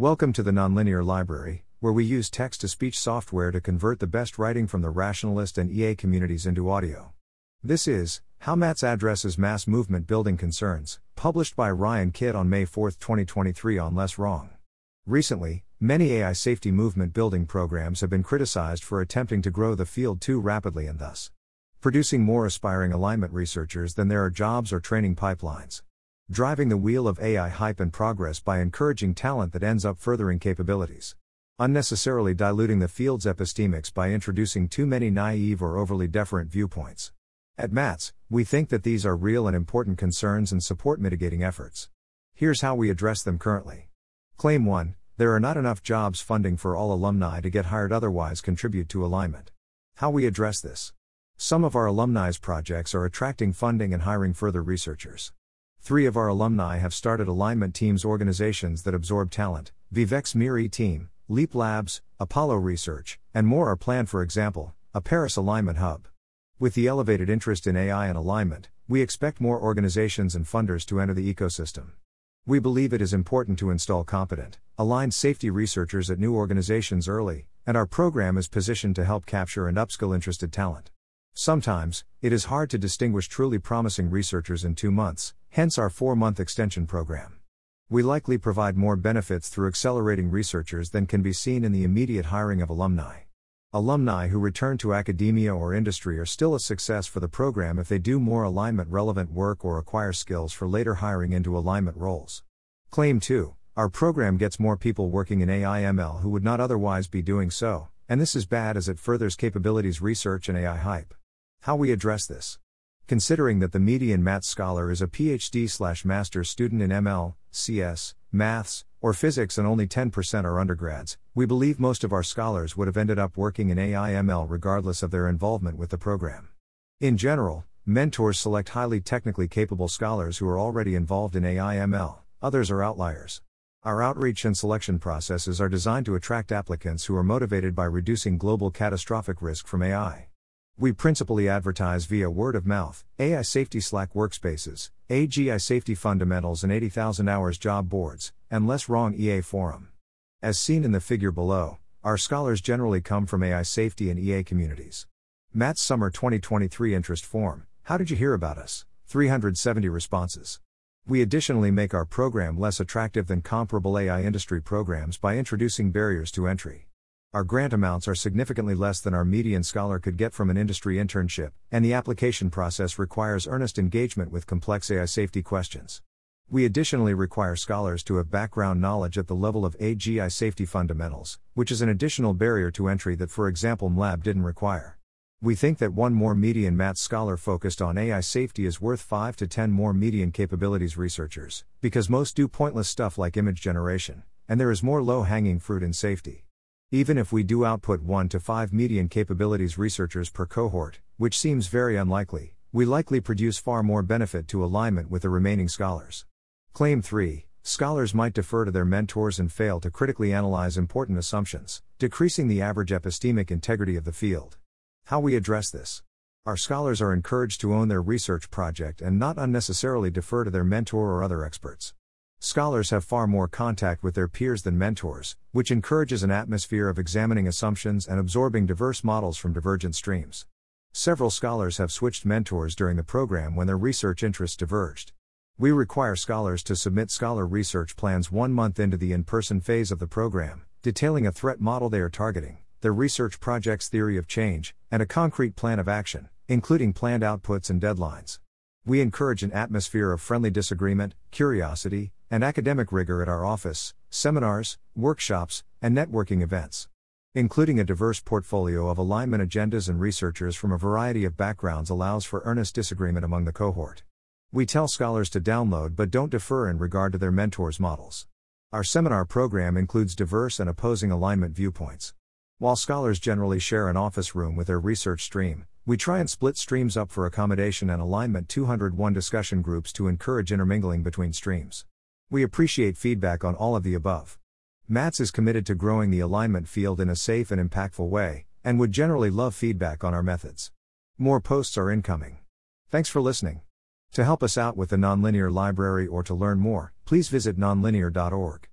Welcome to the Nonlinear Library, where we use text to speech software to convert the best writing from the rationalist and EA communities into audio. This is How MATS Addresses Mass Movement Building Concerns, published by Ryan Kidd on May 4, 2023, on LessWrong. Recently, many AI safety movement building programs have been criticized for attempting to grow the field too rapidly and thus producing more aspiring alignment researchers than there are jobs or training pipelines driving the wheel of AI hype and progress by encouraging talent that ends up furthering capabilities. Unnecessarily diluting the field's epistemics by introducing too many naive or overly deferent viewpoints. At MATS, we think that these are real and important concerns and support mitigating efforts. Here's how we address them currently. Claim 1 There are not enough jobs funding for all alumni to get hired, otherwise, contribute to alignment. How we address this. Some of our alumni's projects are attracting funding and hiring further researchers. Three of our alumni have started alignment teams organizations that absorb talent Vivek's MIRI Team, Leap Labs, Apollo Research, and more are planned, for example, a Paris alignment hub. With the elevated interest in AI and alignment, we expect more organizations and funders to enter the ecosystem. We believe it is important to install competent, aligned safety researchers at new organizations early, and our program is positioned to help capture and upskill interested talent. Sometimes, it is hard to distinguish truly promising researchers in two months, hence our four month extension program. We likely provide more benefits through accelerating researchers than can be seen in the immediate hiring of alumni. Alumni who return to academia or industry are still a success for the program if they do more alignment relevant work or acquire skills for later hiring into alignment roles. Claim 2 Our program gets more people working in AIML who would not otherwise be doing so, and this is bad as it furthers capabilities research and AI hype. How we address this. Considering that the median MATS scholar is a PhD slash master's student in ML, CS, maths, or physics and only 10% are undergrads, we believe most of our scholars would have ended up working in AIML regardless of their involvement with the program. In general, mentors select highly technically capable scholars who are already involved in AIML, others are outliers. Our outreach and selection processes are designed to attract applicants who are motivated by reducing global catastrophic risk from AI. We principally advertise via word of mouth, AI Safety Slack workspaces, AGI Safety Fundamentals and 80,000 Hours job boards, and LessWrong EA Forum. As seen in the figure below, our scholars generally come from AI safety and EA communities. MATS Summer 2023 Interest Form How did you hear about us? 370 responses. We additionally make our program less attractive than comparable AI industry programs by introducing barriers to entry. Our grant amounts are significantly less than our median scholar could get from an industry internship, and the application process requires earnest engagement with complex AI safety questions. We additionally require scholars to have background knowledge at the level of AGI safety fundamentals, which is an additional barrier to entry that, for example, MLab didn't require. We think that one more median MATS scholar focused on AI safety is worth 5 to 10 more median capabilities researchers, because most do pointless stuff like image generation, and there is more low hanging fruit in safety. Even if we do output 1 to 5 median capabilities researchers per cohort, which seems very unlikely, we likely produce far more benefit to alignment with the remaining scholars. Claim 3 Scholars might defer to their mentors and fail to critically analyze important assumptions, decreasing the average epistemic integrity of the field. How we address this. Our scholars are encouraged to own their research project and not unnecessarily defer to their mentor or other experts. Scholars have far more contact with their peers than mentors, which encourages an atmosphere of examining assumptions and absorbing diverse models from divergent streams. Several scholars have switched mentors during the program when their research interests diverged. We require scholars to submit scholar research plans one month into the in person phase of the program, detailing a threat model they are targeting, their research project's theory of change, and a concrete plan of action, including planned outputs and deadlines. We encourage an atmosphere of friendly disagreement, curiosity, and academic rigor at our office, seminars, workshops, and networking events. Including a diverse portfolio of alignment agendas and researchers from a variety of backgrounds allows for earnest disagreement among the cohort. We tell scholars to download but don't defer in regard to their mentors' models. Our seminar program includes diverse and opposing alignment viewpoints. While scholars generally share an office room with their research stream, we try and split streams up for accommodation and alignment 201 discussion groups to encourage intermingling between streams. We appreciate feedback on all of the above. MATS is committed to growing the alignment field in a safe and impactful way, and would generally love feedback on our methods. More posts are incoming. Thanks for listening. To help us out with the Nonlinear Library or to learn more, please visit nonlinear.org.